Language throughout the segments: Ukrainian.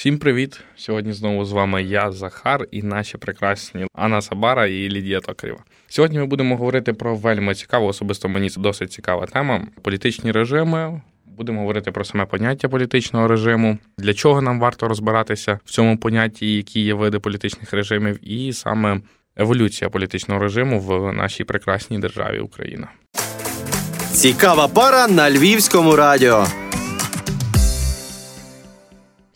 Всім привіт! Сьогодні знову з вами я, Захар, і наші прекрасні Анна Сабара і Лідія Токарєва. Сьогодні ми будемо говорити про вельми цікаву, особисто мені це досить цікава тема політичні режими. Будемо говорити про саме поняття політичного режиму, для чого нам варто розбиратися в цьому понятті, які є види політичних режимів, і саме еволюція політичного режиму в нашій прекрасній державі Україна. Цікава пара на львівському радіо.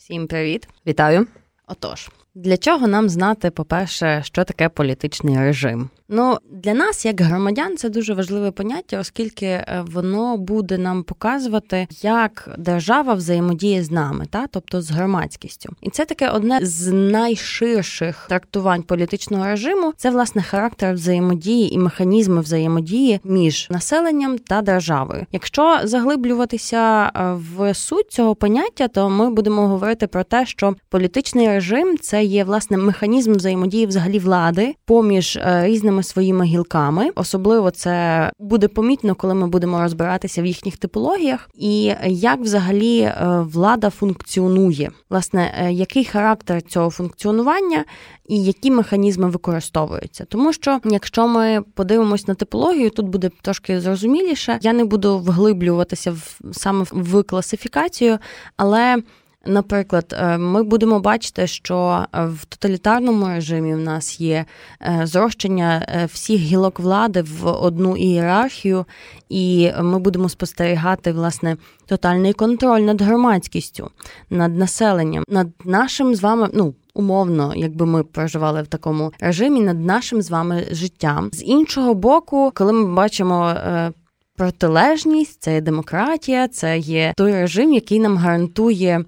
Всім привіт! Вітаю! Отож, для чого нам знати, по-перше, що таке політичний режим? Ну, для нас, як громадян, це дуже важливе поняття, оскільки е, воно буде нам показувати, як держава взаємодіє з нами, та тобто з громадськістю. І це таке одне з найширших трактувань політичного режиму. Це власне характер взаємодії і механізми взаємодії між населенням та державою. Якщо заглиблюватися е, в суть цього поняття, то ми будемо говорити про те, що політичний режим це є власне механізм взаємодії взагалі влади поміж е, різними різними своїми гілками. Особливо це буде помітно, коли ми будемо розбиратися в їхніх типологіях, і як взагалі е, влада функціонує, власне, е, який характер цього функціонування і які механізми використовуються. Тому що, якщо ми подивимось на типологію, тут буде трошки зрозуміліше. Я не буду вглиблюватися в саме в класифікацію, але. Наприклад, е, ми будемо бачити, що е, в тоталітарному режимі в нас є е, зрощення всіх гілок влади в одну ієрархію, і ми будемо спостерігати власне тотальний контроль над громадськістю, над населенням, над нашим з вами, ну. Умовно, якби ми проживали в такому режимі над нашим з вами життям. З іншого боку, коли ми бачимо протилежність, це є демократія, це є той режим, який нам гарантує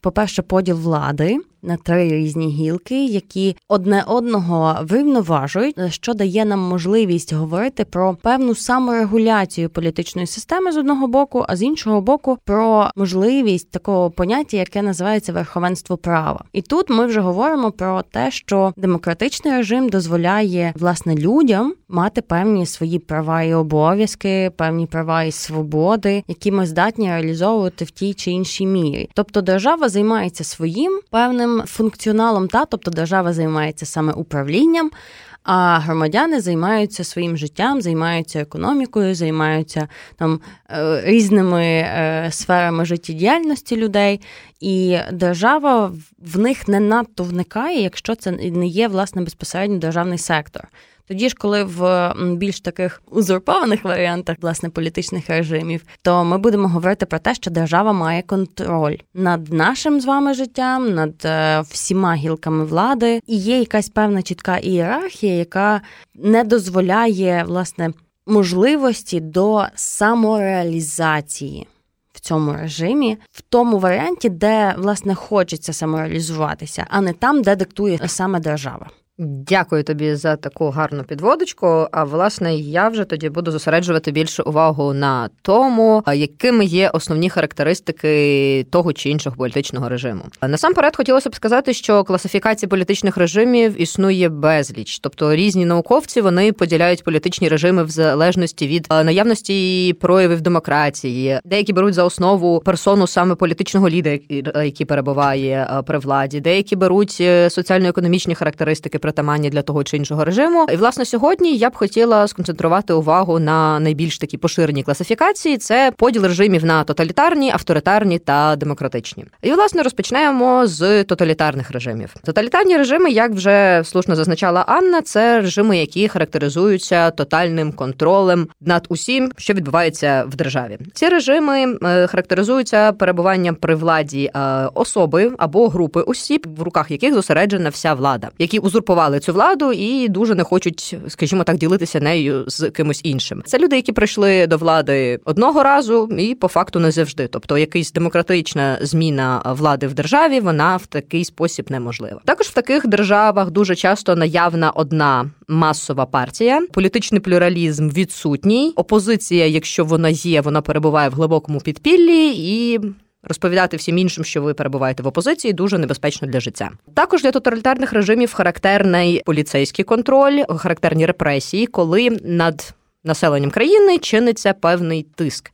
по-перше, поділ влади на три різні гілки, які одне одного врівноважують, що дає нам можливість говорити про певну саморегуляцію політичної системи з одного боку, а з іншого боку, про можливість такого поняття, яке називається верховенство права. І тут ми вже говоримо про те, що демократичний режим дозволяє власне людям мати певні свої права і обов'язки, певні права і свободи, які ми здатні реалізовувати в тій чи іншій мірі. Тобто держава займається своїм певним певним функціоналом, та тобто держава займається саме управлінням. А громадяни займаються своїм життям, займаються економікою, займаються там е, різними е, сферами життєдіяльності людей, і держава в них не надто вникає, якщо це не є власне безпосередньо державний сектор. Тоді ж, коли в більш таких узурпованих варіантах власне політичних режимів, то ми будемо говорити про те, що держава має контроль над нашим з вами життям, над е, всіма гілками влади, і є якась певна чітка ієрархія, яка не дозволяє власне можливості до самореалізації. В цьому режимі, в тому варіанті, де власне хочеться самореалізуватися, а не там, де диктує саме держава. Дякую тобі за таку гарну підводочку. А власне, я вже тоді буду зосереджувати більше увагу на тому, якими є основні характеристики того чи іншого політичного режиму. Насамперед хотілося б сказати, що класифікації політичних режимів існує безліч, тобто різні науковці вони поділяють політичні режими в залежності від наявності проявів демократії. Деякі беруть за основу персону саме політичного лідера, який перебуває при владі, деякі беруть е, соціально-економічні характеристики притаманні для того чи іншого режиму. І власне сьогодні я б хотіла сконцентрувати увагу на найбільш такі поширені класифікації: це поділ режимів на тоталітарні, авторитарні та демократичні. І власне розпочнемо з тоталітарних режимів. Тоталітарні режими, як вже слушно зазначала Анна, це режими, які характеризуються тотальним контролем над усім, що відбувається в державі. Ці режими е, характеризуються перебуванням при владі е, особи або групи осіб, в руках яких зосереджена вся влада, які узурпували окупували цю владу і дуже не хочуть, скажімо так, ділитися нею з кимось іншим. Це люди, які прийшли до влади одного разу, і по факту не завжди. Тобто, якась демократична зміна влади в державі, вона в такий спосіб неможлива. Також в таких державах дуже часто наявна одна масова партія, політичний плюралізм відсутній. Опозиція, якщо вона є, вона перебуває в глибокому підпіллі і. Розповідати всім іншим, що ви перебуваєте в опозиції, дуже небезпечно для життя. Також для тоталітарних режимів характерний поліцейський контроль, характерні репресії, коли над населенням країни чиниться певний тиск.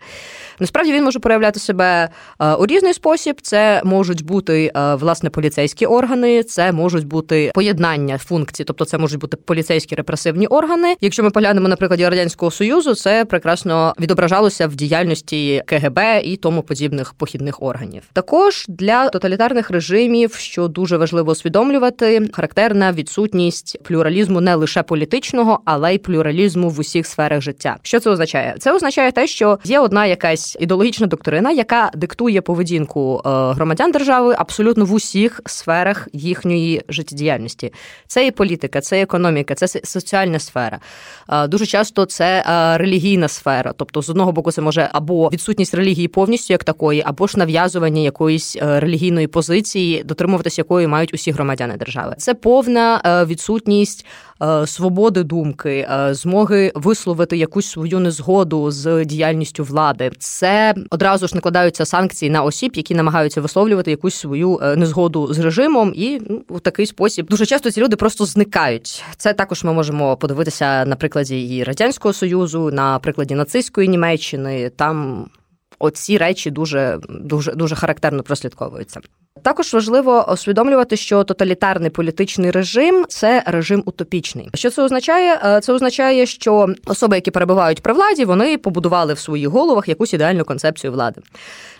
Насправді він може проявляти себе е, у різний спосіб. Це можуть бути е, власне поліцейські органи, це можуть бути поєднання функцій, тобто це можуть бути поліцейські репресивні органи. Якщо ми поглянемо на прикладі радянського союзу, це прекрасно відображалося в діяльності КГБ і тому подібних похідних органів. Також для тоталітарних режимів, що дуже важливо усвідомлювати, характерна відсутність плюралізму не лише політичного, але й плюралізму в усіх сферах життя. Що це означає? Це означає те, що є одна якась ідеологічна доктрина, яка диктує поведінку е, громадян держави абсолютно в усіх сферах їхньої життєдіяльності. Це і політика, це і економіка, це соціальна сфера. Е, дуже часто це е, релігійна сфера. Тобто, з одного боку, це може або відсутність релігії повністю як такої, або ж нав'язування якоїсь релігійної позиції, дотримуватися якої мають усі громадяни держави. Це повна відсутність свободи думки, е, змоги висловити якусь свою незгоду з діяльністю влади. Це одразу ж накладаються санкції на осіб, які намагаються висловлювати якусь свою е, незгоду з режимом, і ну, в такий спосіб дуже часто ці люди просто зникають. Це також ми можемо подивитися на прикладі і радянського союзу, на прикладі нацистської Німеччини. Там оці речі дуже дуже дуже характерно прослідковуються. Також важливо усвідомлювати, що тоталітарний політичний режим це режим утопічний. Що це означає? Е, це означає, що особи, які перебувають при владі, вони побудували в своїх головах якусь ідеальну концепцію влади.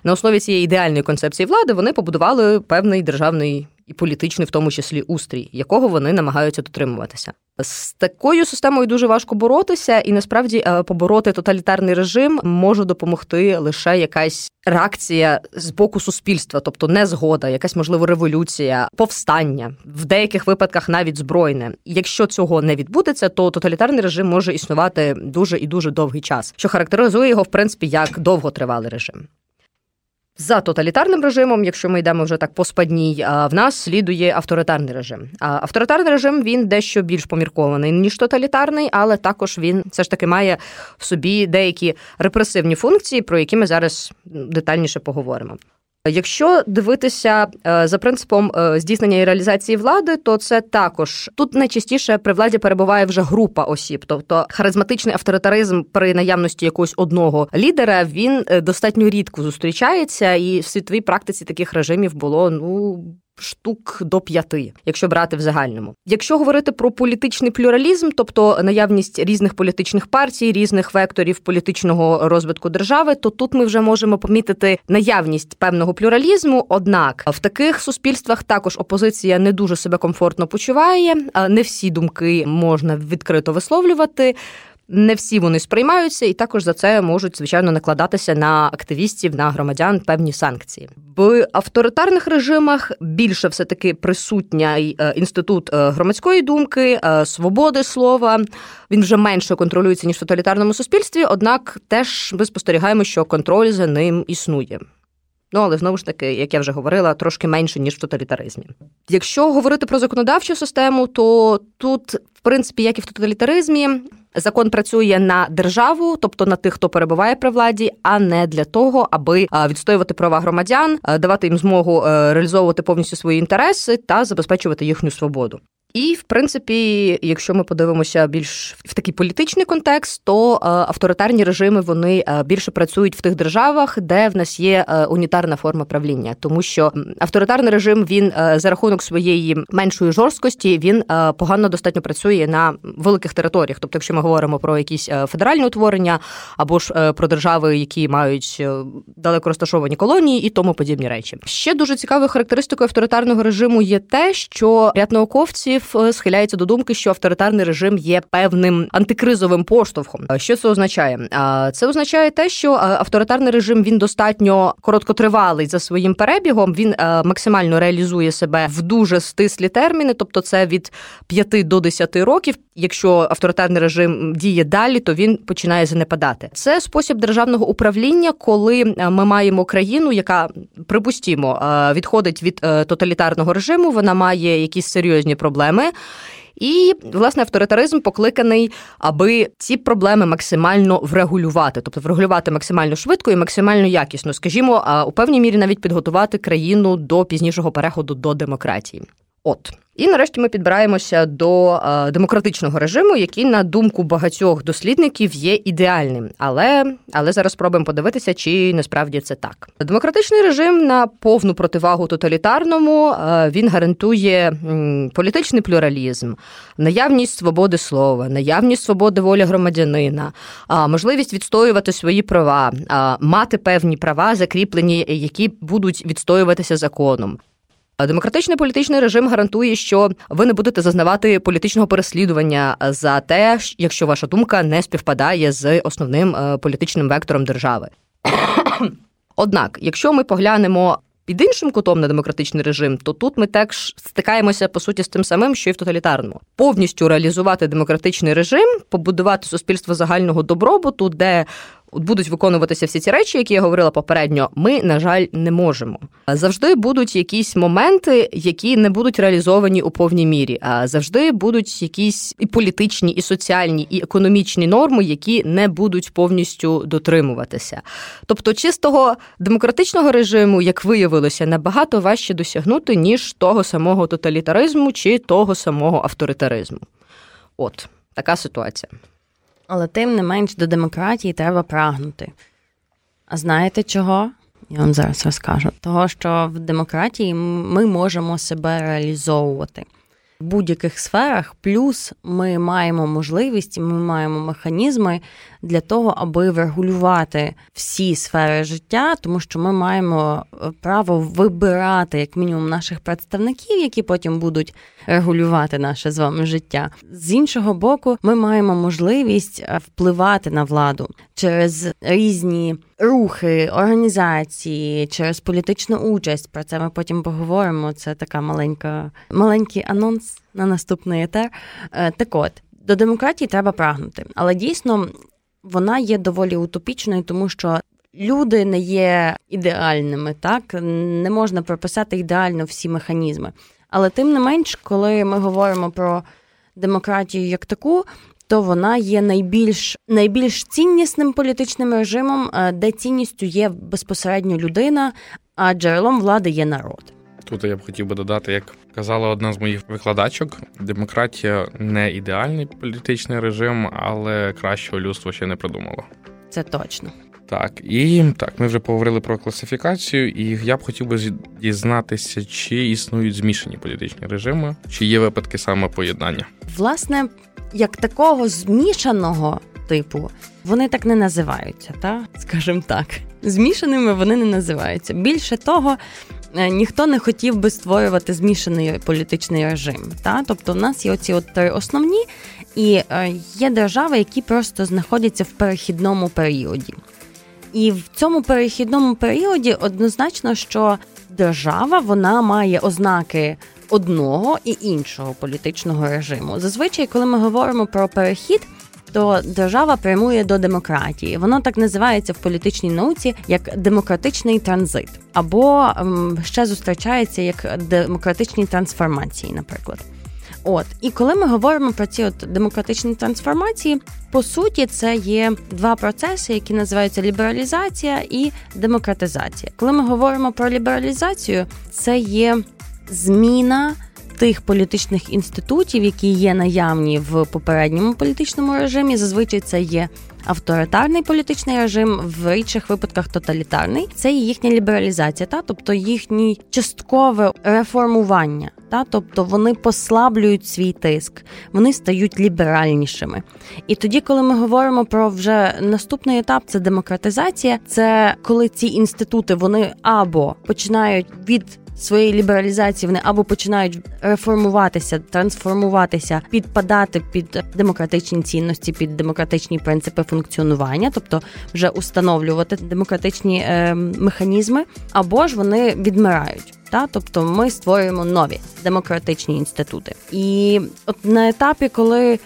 На основі цієї ідеальної концепції влади вони побудували певний державний і політичний, в тому числі устрій, якого вони намагаються дотримуватися. З такою системою дуже важко боротися, і насправді е, побороти тоталітарний режим може допомогти лише якась реакція з боку суспільства, тобто незгода, якась можливо революція, повстання в деяких випадках навіть збройне. Якщо цього не відбудеться, то тоталітарний режим може існувати дуже і дуже довгий час, що характеризує його в принципі як довготривалий режим. За тоталітарним режимом, якщо ми йдемо вже так по спадній, в нас слідує авторитарний режим. Авторитарний режим він дещо більш поміркований ніж тоталітарний, але також він все ж таки має в собі деякі репресивні функції, про які ми зараз детальніше поговоримо. Якщо дивитися е, за принципом е, здійснення і реалізації влади, то це також. Тут найчастіше при владі перебуває вже група осіб, тобто харизматичний авторитаризм при наявності якогось одного лідера він е, достатньо рідко зустрічається, і в світовій практиці таких режимів було ну штук до п'яти, якщо брати в загальному. Якщо говорити про політичний плюралізм, тобто наявність різних політичних партій, різних векторів політичного розвитку держави, то тут ми вже можемо помітити наявність певного плюралізму. Однак в таких суспільствах також опозиція не дуже себе комфортно почуває, не всі думки можна відкрито висловлювати. Не всі вони сприймаються, і також за це можуть звичайно накладатися на активістів, на громадян певні санкції. В авторитарних режимах більше все таки присутній е, інститут е, громадської думки, е, свободи слова. Він вже менше контролюється ніж в тоталітарному суспільстві однак, теж ми спостерігаємо, що контроль за ним існує. Ну, але знову ж таки, як я вже говорила, трошки менше ніж в тоталітаризмі. Якщо говорити про законодавчу систему, то тут, в принципі, як і в тоталітаризмі, закон працює на державу, тобто на тих, хто перебуває при владі, а не для того, аби відстоювати права громадян, давати їм змогу е, реалізовувати повністю свої інтереси та забезпечувати їхню свободу. І, в принципі, якщо ми подивимося більш в такий політичний контекст, то е, авторитарні режими вони е, більше працюють в тих державах, де в нас є е, унітарна форма правління, тому що авторитарний режим він за рахунок своєї меншої жорсткості він погано достатньо працює на великих територіях. Тобто, якщо ми говоримо про якісь федеральні утворення або ж про держави, які мають далеко розташовані колонії і тому подібні речі, ще дуже цікавою характеристикою авторитарного режиму є те, що ряд науковців е, схиляється до думки, що авторитарний режим є певним антикризовим поштовхом. Що це означає? Це означає те, що е, авторитарний режим він достатньо короткотривалий за своїм перебігом. Він е, максимально реалізує себе в дуже стислі терміни, тобто це від 5 до 10 років. Якщо авторитарний режим діє далі, то він починає занепадати. Це спосіб державного управління, коли ми маємо країну, яка припустімо відходить від тоталітарного режиму. Вона має якісь серйозні проблеми проблеми. І власне авторитаризм покликаний, аби ці проблеми максимально врегулювати, тобто врегулювати максимально швидко і максимально якісно, скажімо, а у певній мірі навіть підготувати країну до пізнішого переходу до демократії. От. І нарешті ми підбираємося до е, демократичного режиму, який, на думку багатьох дослідників, є ідеальним. Але але зараз спробуємо подивитися, чи насправді це так. Демократичний режим на повну противагу тоталітарному е, він гарантує політичний плюралізм, наявність свободи слова, наявність свободи волі громадянина, можливість відстоювати свої права, мати певні права, закріплені, які будуть відстоюватися законом. Демократичний політичний режим гарантує, що ви не будете зазнавати політичного переслідування за те, якщо ваша думка не співпадає з основним е, політичним вектором держави. Однак, якщо ми поглянемо під іншим кутом на демократичний режим, то тут ми теж стикаємося по суті з тим самим, що і в тоталітарному. Повністю реалізувати демократичний режим, побудувати суспільство загального добробуту, де будуть виконуватися всі ці речі, які я говорила попередньо. Ми, на жаль, не можемо. Завжди будуть якісь моменти, які не будуть реалізовані у повній мірі. А завжди будуть якісь і політичні, і соціальні, і економічні норми, які не будуть повністю дотримуватися. Тобто, чистого демократичного режиму, як виявилося, набагато важче досягнути ніж того самого тоталітаризму чи того самого авторитаризму. От така ситуація. Але тим не менш до демократії треба прагнути. А знаєте чого? Я вам зараз розкажу. Того, що в демократії ми можемо себе реалізовувати в будь-яких сферах, плюс ми маємо можливість, ми маємо механізми для того, аби врегулювати всі сфери життя, тому що ми маємо е, право вибирати як мінімум наших представників, які потім будуть регулювати наше з вами життя. З іншого боку, ми маємо можливість е, впливати на владу через різні рухи, організації, через політичну участь. Про це ми потім поговоримо. Це така маленька маленький анонс на наступний етер. Е, так от. До демократії треба прагнути, але дійсно вона є доволі утопічною, тому що люди не є ідеальними, так не можна прописати ідеально всі механізми. Але тим не менш, коли ми говоримо про демократію як таку, то вона є найбільш найбільш ціннісним політичним режимом, е, де цінністю є безпосередньо людина, а джерелом влади є народ. Тут я б хотів би додати, як казала одна з моїх викладачок, демократія не ідеальний політичний режим, але кращого людство ще не придумало. Це точно. Так, і так, ми вже поговорили про класифікацію, і я б хотів би дізнатися, чи існують змішані політичні режими, чи є випадки саме поєднання. Власне, як такого змішаного типу, вони так не називаються, та скажімо так. Змішаними вони не називаються. Більше того, ніхто не хотів би створювати змішаний політичний режим. Та? Тобто, в нас є оці от три основні, і е, є держави, які просто знаходяться в перехідному періоді. І в цьому перехідному періоді однозначно, що держава вона має ознаки одного і іншого політичного режиму. Зазвичай, коли ми говоримо про перехід то держава прямує до демократії. Воно так називається в політичній науці як демократичний транзит, або ем, ще зустрічається як демократичні трансформації, наприклад. От і коли ми говоримо про ці от демократичні трансформації, по суті, це є два процеси, які називаються лібералізація і демократизація. Коли ми говоримо про лібералізацію, це є зміна тих політичних інститутів, які є наявні в попередньому політичному режимі. Зазвичай це є авторитарний політичний режим, в інших випадках тоталітарний. Це є їхня лібералізація, та тобто їхнє часткове реформування. Та тобто вони послаблюють свій тиск, вони стають ліберальнішими. І тоді, коли ми говоримо про вже наступний етап, це демократизація, це коли ці інститути вони або починають від своєї лібералізації вони або починають реформуватися, трансформуватися, підпадати під демократичні цінності, під демократичні принципи функціонування, тобто вже установлювати демократичні е, механізми, або ж вони відмирають. Та, тобто ми створюємо нові демократичні інститути. І от на етапі, коли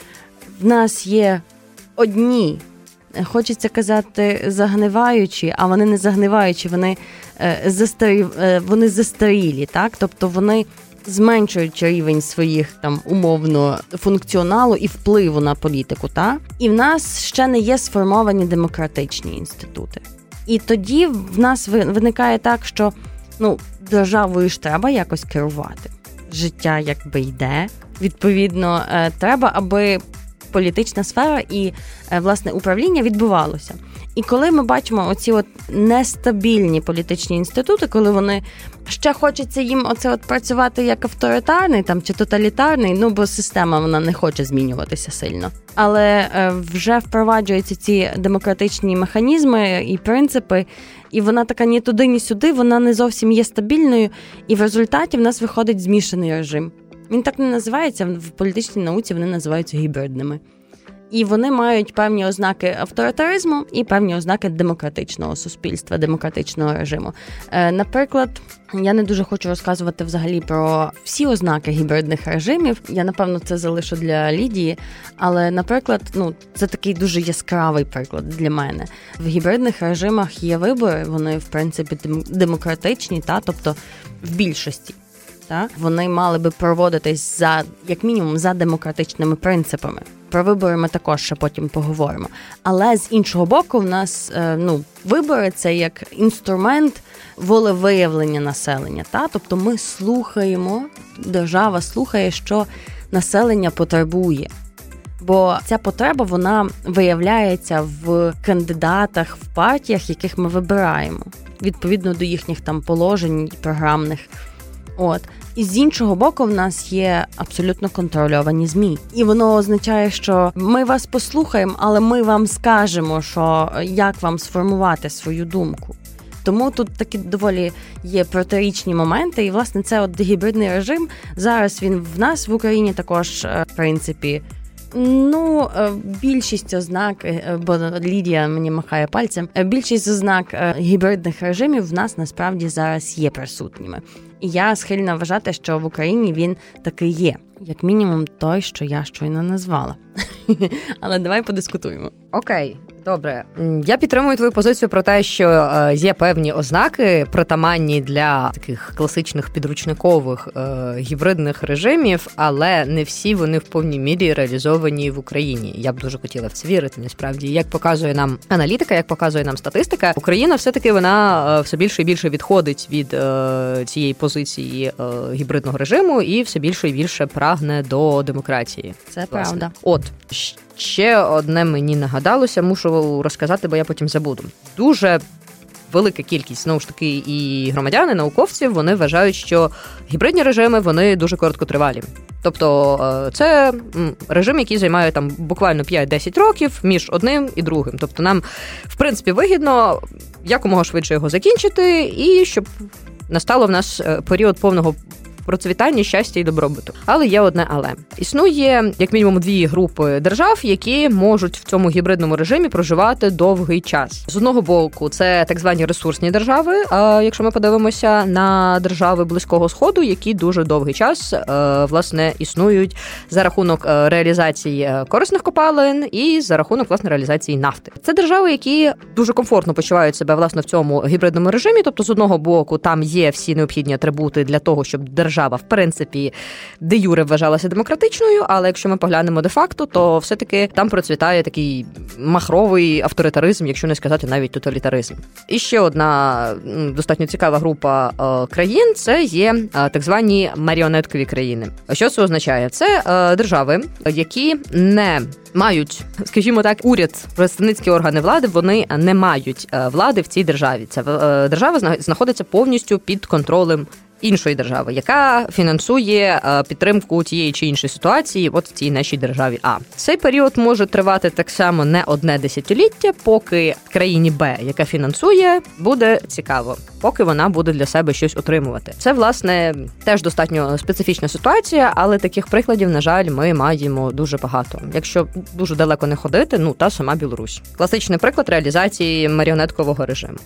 в нас є одні хочеться казати загниваючі, а вони не загниваючі, вони е, застарі, е, вони застарілі, так? Тобто вони зменшують рівень своїх там умовно функціоналу і впливу на політику. Та? І в нас ще не є сформовані демократичні інститути. І тоді в нас виникає так, що ну, державою ж треба якось керувати. життя якби йде. Відповідно, е, треба, аби політична сфера і е, власне управління відбувалося. І коли ми бачимо оці от нестабільні політичні інститути, коли вони ще хочеться їм оце от працювати як авторитарний там чи тоталітарний, ну бо система вона не хоче змінюватися сильно. Але е, вже впроваджуються ці демократичні механізми і принципи, і вона така ні туди, ні сюди, вона не зовсім є стабільною, і в результаті в нас виходить змішаний режим. Він так не називається в політичній науці. Вони називаються гібридними. І вони мають певні ознаки авторитаризму і певні ознаки демократичного суспільства, демократичного режиму. Е, наприклад, я не дуже хочу розказувати взагалі про всі ознаки гібридних режимів. Я напевно це залишу для Лідії. Але, наприклад, ну це такий дуже яскравий приклад для мене. В гібридних режимах є вибори, вони в принципі демократичні, та тобто в більшості. Та вони мали би проводитись за як мінімум за демократичними принципами. Про вибори ми також ще потім поговоримо. Але з іншого боку, в нас е, ну вибори це як інструмент волевиявлення населення. Та тобто ми слухаємо, держава слухає, що населення потребує. Бо ця потреба вона виявляється в кандидатах в партіях, яких ми вибираємо, відповідно до їхніх там положень програмних. От і з іншого боку, в нас є абсолютно контрольовані змі, і воно означає, що ми вас послухаємо, але ми вам скажемо, що як вам сформувати свою думку. Тому тут такі доволі є протирічні моменти, і власне це от гібридний режим. Зараз він в нас в Україні також е, в принципі. Ну, е, більшість ознак, е, бо Лідія мені махає пальцем. Більшість ознак гібридних режимів в нас насправді зараз є присутніми. І я схильна вважати, що в Україні він таки є, як мінімум, той, що я щойно назвала. Але давай подискутуємо. Окей, Добре, я підтримую твою позицію про те, що е, є певні ознаки притаманні для таких класичних підручникових е, гібридних режимів, але не всі вони в повній мірі реалізовані в Україні. Я б дуже хотіла в це вірити. Насправді, як показує нам аналітика, як показує нам статистика, Україна все таки вона е, все більше і більше відходить від цієї позиції гібридного режиму і все більше і більше прагне до демократії. Це власне. правда. От ще одне мені нагадалося, мушу розказати, бо я потім забуду. Дуже велика кількість знову ж таки і громадян, і науковців вони вважають, що гібридні режими вони дуже короткотривалі. Тобто е, це режим, який займає там буквально 5-10 років між одним і другим. Тобто, нам в принципі вигідно якомога швидше його закінчити, і щоб настало в нас е, період повного процвітання, щастя і добробуту. Але є одне, але існує як мінімум дві групи держав, які можуть в цьому гібридному режимі проживати довгий час. З одного боку, це так звані ресурсні держави. А якщо ми подивимося на держави близького сходу, які дуже довгий час е, власне існують за рахунок е, реалізації е, корисних копалин і за рахунок власне реалізації нафти. Це держави, які дуже комфортно почувають себе власне в цьому гібридному режимі. Тобто, з одного боку, там є всі необхідні атрибути для того, щоб держава держава, в принципі, де Юре вважалася демократичною, але якщо ми поглянемо де факто, то все-таки там процвітає такий махровий авторитаризм, якщо не сказати навіть тоталітаризм. І ще одна достатньо цікава група е, країн це є е, так звані маріонеткові країни. Що це означає? Це е, держави, які не Мають, скажімо так, уряд, представницькі органи влади, вони не мають влади в цій державі. Ця держава знаходиться повністю під контролем іншої держави, яка фінансує е, підтримку тієї чи іншої ситуації, от в цій нашій державі. А цей період може тривати так само не одне десятиліття, поки країні Б, яка фінансує, буде цікаво, поки вона буде для себе щось отримувати. Це власне теж достатньо специфічна ситуація, але таких прикладів, на жаль, ми маємо дуже багато. Якщо дуже далеко не ходити, ну та сама Білорусь. Класичний приклад реалізації маріонеткового режиму.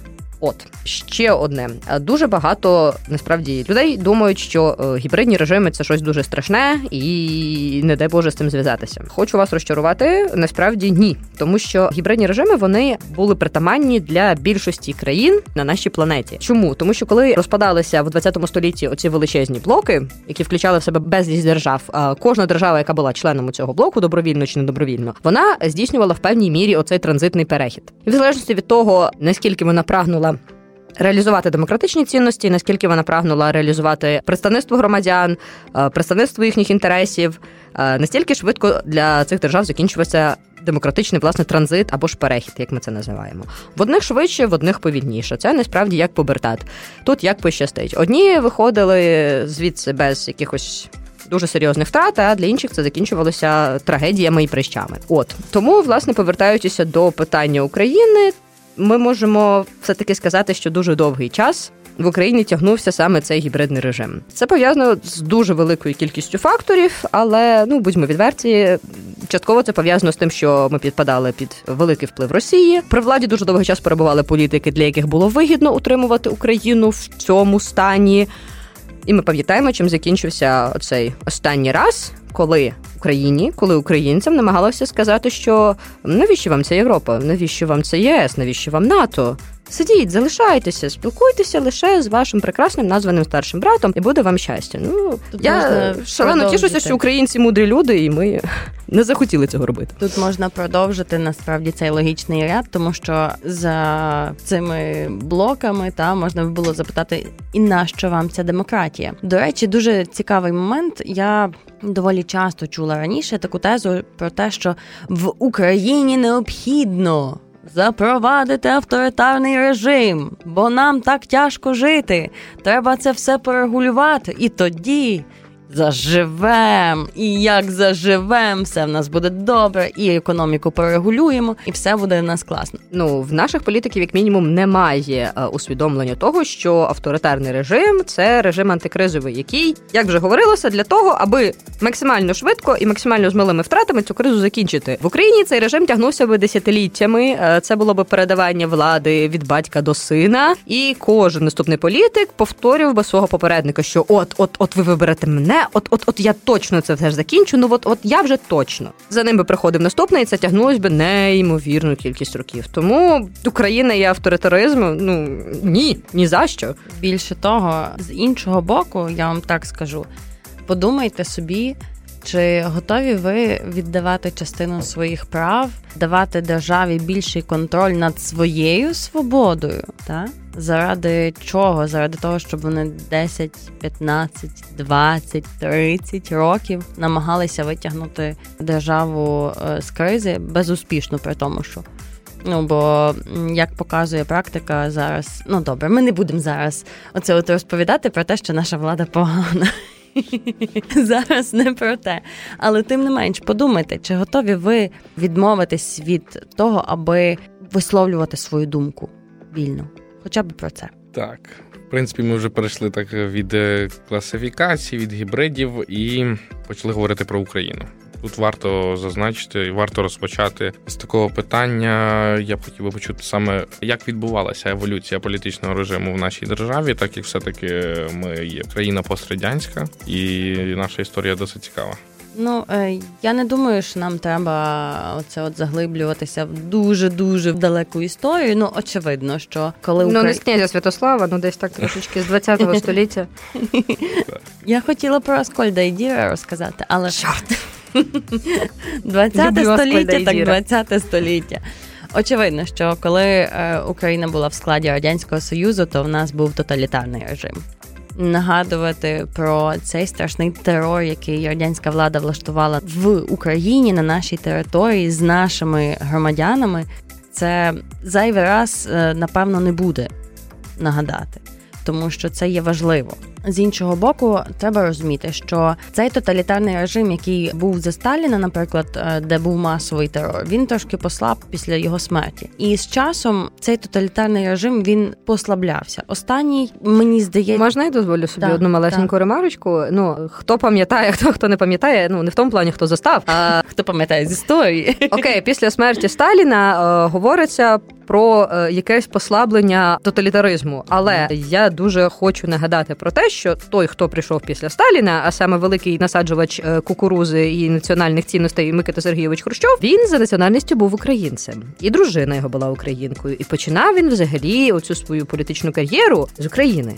От ще одне дуже багато насправді людей думають, що е, гібридні режими це щось дуже страшне, і не дай Боже з цим зв'язатися. Хочу вас розчарувати. Насправді ні, тому що гібридні режими вони були притаманні для більшості країн на нашій планеті. Чому тому, що коли розпадалися в 20 столітті оці величезні блоки, які включали в себе безліч держав, кожна держава, яка була членом цього блоку, добровільно чи недобровільно, вона здійснювала в певній мірі оцей транзитний перехід, і в залежності від того наскільки вона прагнула реалізувати демократичні цінності, наскільки вона прагнула реалізувати представництво громадян, е, представництво їхніх інтересів, е, настільки швидко для цих держав закінчувався демократичний власне транзит або ж перехід, як ми це називаємо. В одних швидше, в одних повільніше. Це насправді як пубертат. Тут як пощастить. Одні виходили звідси без якихось. Дуже серйозних втрат, а для інших це закінчувалося трагедіями і прищами. От тому, власне, повертаючися до питання України, ми можемо все таки сказати, що дуже довгий час в Україні тягнувся саме цей гібридний режим. Це пов'язано з дуже великою кількістю факторів, але ну будьмо відверті. Частково це пов'язано з тим, що ми підпадали під великий вплив Росії. При владі дуже довгий час перебували політики, для яких було вигідно утримувати Україну в цьому стані. І ми пам'ятаємо, чим закінчився цей останній раз, коли Україні, коли українцям намагалося сказати, що навіщо вам ця Європа, навіщо вам це ЄС, навіщо вам НАТО? Сидіть, залишайтеся, спілкуйтеся лише з вашим прекрасним названим старшим братом, і буде вам щастя. Ну Тут я шалено тішуся, що українці мудрі люди, і ми не захотіли цього робити. Тут можна продовжити насправді цей логічний ряд, тому що за цими блоками та можна було запитати, і нащо вам ця демократія? До речі, дуже цікавий момент. Я доволі часто чула раніше таку тезу про те, що в Україні необхідно. Запровадити авторитарний режим, бо нам так тяжко жити. Треба це все порегулювати, і тоді заживем. І як заживем, все в нас буде добре, і економіку порегулюємо, і все буде в нас класно. Ну в наших політиків, як мінімум, немає е, усвідомлення того, що авторитарний режим це режим антикризовий, який, як вже говорилося, для того, аби максимально швидко і максимально з малими втратами цю кризу закінчити в Україні. Цей режим тягнувся би десятиліттями. Е, Це було би передавання влади від батька до сина, і кожен наступний політик повторював би свого попередника, що от, от, от ви виберете мене, от, от, от я точно це все ж закінчу. Ну от, от я вже точно за ним би приходив наступний, і це тягнулось би неймовірну кількість років. Тому Україна і авторитаризм, ну ні, ні за що. Більше того, з іншого боку, я вам так скажу: подумайте собі, чи готові ви віддавати частину своїх прав, давати державі більший контроль над своєю свободою, та? Заради чого? Заради того, щоб вони 10, 15, 20, 30 років намагалися витягнути державу е, з кризи безуспішно, при тому, що Ну, бо як показує практика зараз, ну добре, ми не будемо зараз оце от розповідати про те, що наша влада погана. Зараз не про те. Але тим не менш, подумайте, чи готові ви відмовитись від того, аби висловлювати свою думку вільно? Хоча б про це. Так, в принципі, ми вже перейшли так від е, класифікації, від гібридів і почали говорити про Україну. Тут варто зазначити, варто розпочати з такого питання. Я б хотів би почути саме, як відбувалася еволюція політичного режиму в нашій державі, так як все-таки ми є країна пострадянська, і наша історія досить цікава. Ну е, я не думаю, що нам треба оце от заглиблюватися в дуже дуже далеку історію. Ну очевидно, що коли Ну Укра... не з князя Святослава, ну десь так трошечки з 20-го століття. я хотіла про Аскольда і Діра розказати, але Чорт. 20 Люблю століття, так Діра. 20 століття. Очевидно, що коли е, Україна була в складі радянського союзу, то в нас був тоталітарний режим. Нагадувати про цей страшний терор, який радянська влада влаштувала в Україні на нашій території з нашими громадянами, це зайвий раз е, напевно не буде нагадати, тому що це є важливо. З іншого боку, треба розуміти, що цей тоталітарний режим, який був за Сталіна, наприклад, е, де був масовий терор, він трошки послаб після його смерті. І з часом цей тоталітарний режим він послаблявся. Останній мені здається, Можна я дозволю собі Так, одну малесеньку ремарочку? Ну хто пам'ятає, хто хто не пам'ятає, ну не в тому плані, хто застав. А хто пам'ятає з історії. окей, після смерті Сталіна е, говориться про е, якесь послаблення тоталітаризму. Але я дуже хочу нагадати про те, що той, хто прийшов після Сталіна, а саме великий насаджувач е, кукурузи і національних цінностей Микита Сергійович Хрущов, він за національністю був українцем, і дружина його була українкою. І починав він взагалі оцю свою політичну кар'єру з України.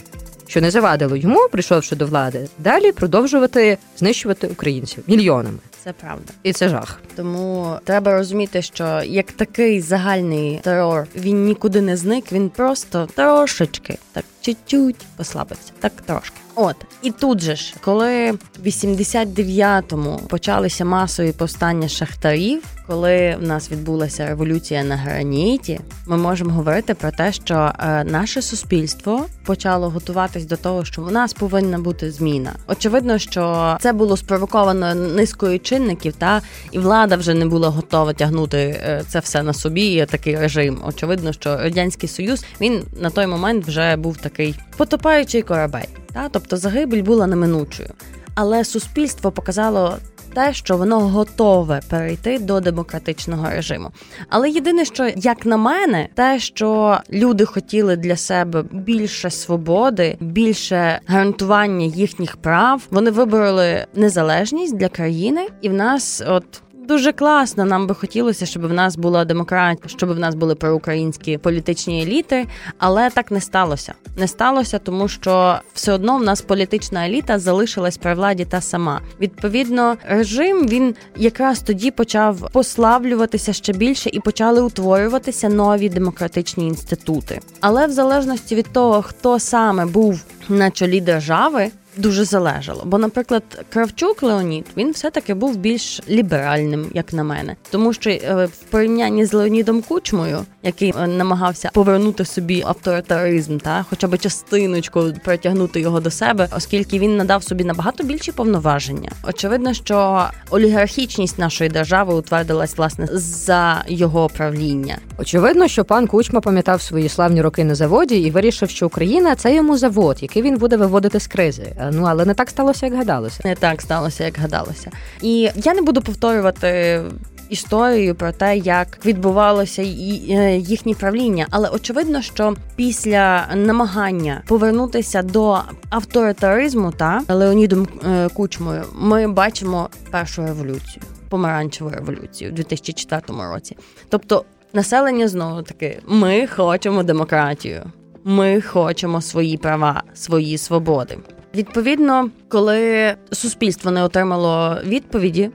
Що не завадило йому, прийшовши до влади, далі продовжувати знищувати українців мільйонами. Це правда. І це жах. Тому треба розуміти, що як такий загальний терор він нікуди не зник, він просто трошечки так чуть-чуть послабився, так трошки. От і тут же ж, коли в 89-му почалися масові повстання шахтарів, коли в нас відбулася революція на граніті, ми можемо говорити про те, що е, наше суспільство почало готуватись до того, що в нас повинна бути зміна. Очевидно, що це було спровоковано низкою чинників, та і влада вже не була готова тягнути е, це все на собі. Такий режим. Очевидно, що радянський союз він на той момент вже був такий потопаючий корабель. Та тобто загибель була неминучою, але суспільство показало. Те, що воно готове перейти до демократичного режиму. Але єдине, що як на мене, те, що люди хотіли для себе більше свободи, більше гарантування їхніх прав, вони вибороли незалежність для країни, і в нас, от дуже класно. Нам би хотілося, щоб в нас була демократія, щоб в нас були проукраїнські політичні еліти, але так не сталося. Не сталося, тому що все одно в нас політична еліта залишилась при владі та сама. Відповідно, режим він якраз тоді почав послаблюватися ще більше і почали утворюватися нові демократичні інститути. Але в залежності від того, хто саме був на чолі держави дуже залежало. Бо, наприклад, Кравчук Леонід він все-таки був більш ліберальним, як на мене, тому що е, в порівнянні з Леонідом Кучмою, який е, намагався повернути собі авторитаризм, та хоча б частиночку притягнути його до себе, оскільки він надав собі набагато більші повноваження. Очевидно, що олігархічність нашої держави утвердилась власне за його правління. Очевидно, що пан Кучма пам'ятав свої славні роки на заводі і вирішив, що Україна це йому завод, який він буде виводити з кризи. Ну але не так сталося, як гадалося. Не так сталося, як гадалося. І я не буду повторювати. Історію про те, як відбувалося е, їхнє правління, але очевидно, що після намагання повернутися до авторитаризму та Леонідом е, Кучмою ми бачимо першу революцію, помаранчеву революцію у 2004 році. Тобто, населення знову таки ми хочемо демократію, ми хочемо свої права, свої свободи. Відповідно, коли суспільство не отримало відповіді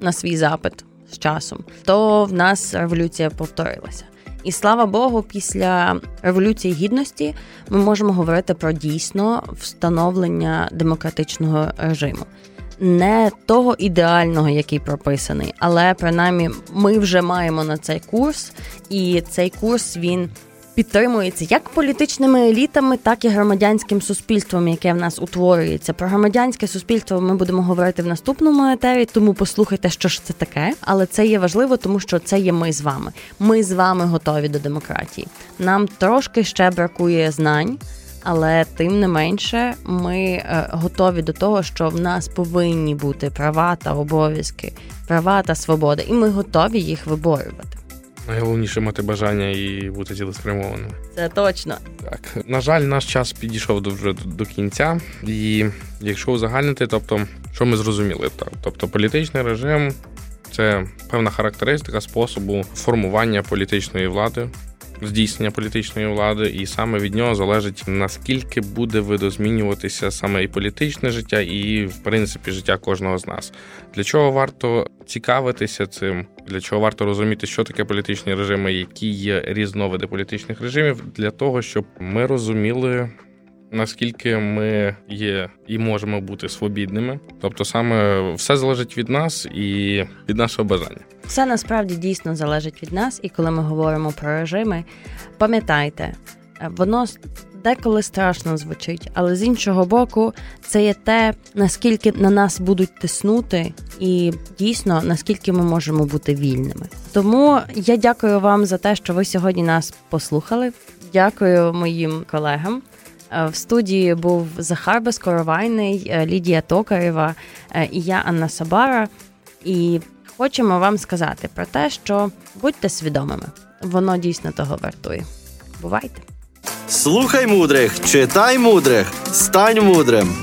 на свій запит з часом, то в нас революція повторилася. І слава Богу, після революції гідності ми можемо говорити про дійсно встановлення демократичного режиму. Не того ідеального, який прописаний, але принаймні ми вже маємо на цей курс, і цей курс він підтримується як політичними елітами, так і громадянським суспільством, яке в нас утворюється. Про громадянське суспільство ми будемо говорити в наступному етері, тому послухайте, що ж це таке. Але це є важливо, тому що це є ми з вами. Ми з вами готові до демократії. Нам трошки ще бракує знань. Але тим не менше, ми е, готові до того, що в нас повинні бути права та обов'язки, права та свобода, і ми готові їх виборювати. Найголовніше мати бажання і бути цілеспрямованим. Це точно. Так, на жаль, наш час підійшов до вже до кінця, і якщо узагальнити, тобто, що ми зрозуміли, так, тобто політичний режим це певна характеристика способу формування політичної влади здійснення політичної влади, і саме від нього залежить наскільки буде видозмінюватися саме і політичне життя, і в принципі життя кожного з нас. Для чого варто цікавитися цим? Для чого варто розуміти, що таке політичні режими, які є різновиди політичних режимів, для того, щоб ми розуміли наскільки ми є і можемо бути свобідними. Тобто, саме все залежить від нас і від нашого бажання. Все насправді дійсно залежить від нас, і коли ми говоримо про режими, пам'ятайте, воно деколи страшно звучить, але з іншого боку, це є те, наскільки на нас будуть тиснути, і дійсно наскільки ми можемо бути вільними. Тому я дякую вам за те, що ви сьогодні нас послухали. Дякую моїм колегам. Е, в студії був Захар Безкоровайний, е, Лідія Токарєва е, і я Анна Сабара. І хочемо вам сказати про те, що будьте свідомими, воно дійсно того вартує. Бувайте! Слухай мудрих, читай мудрих, стань мудрим.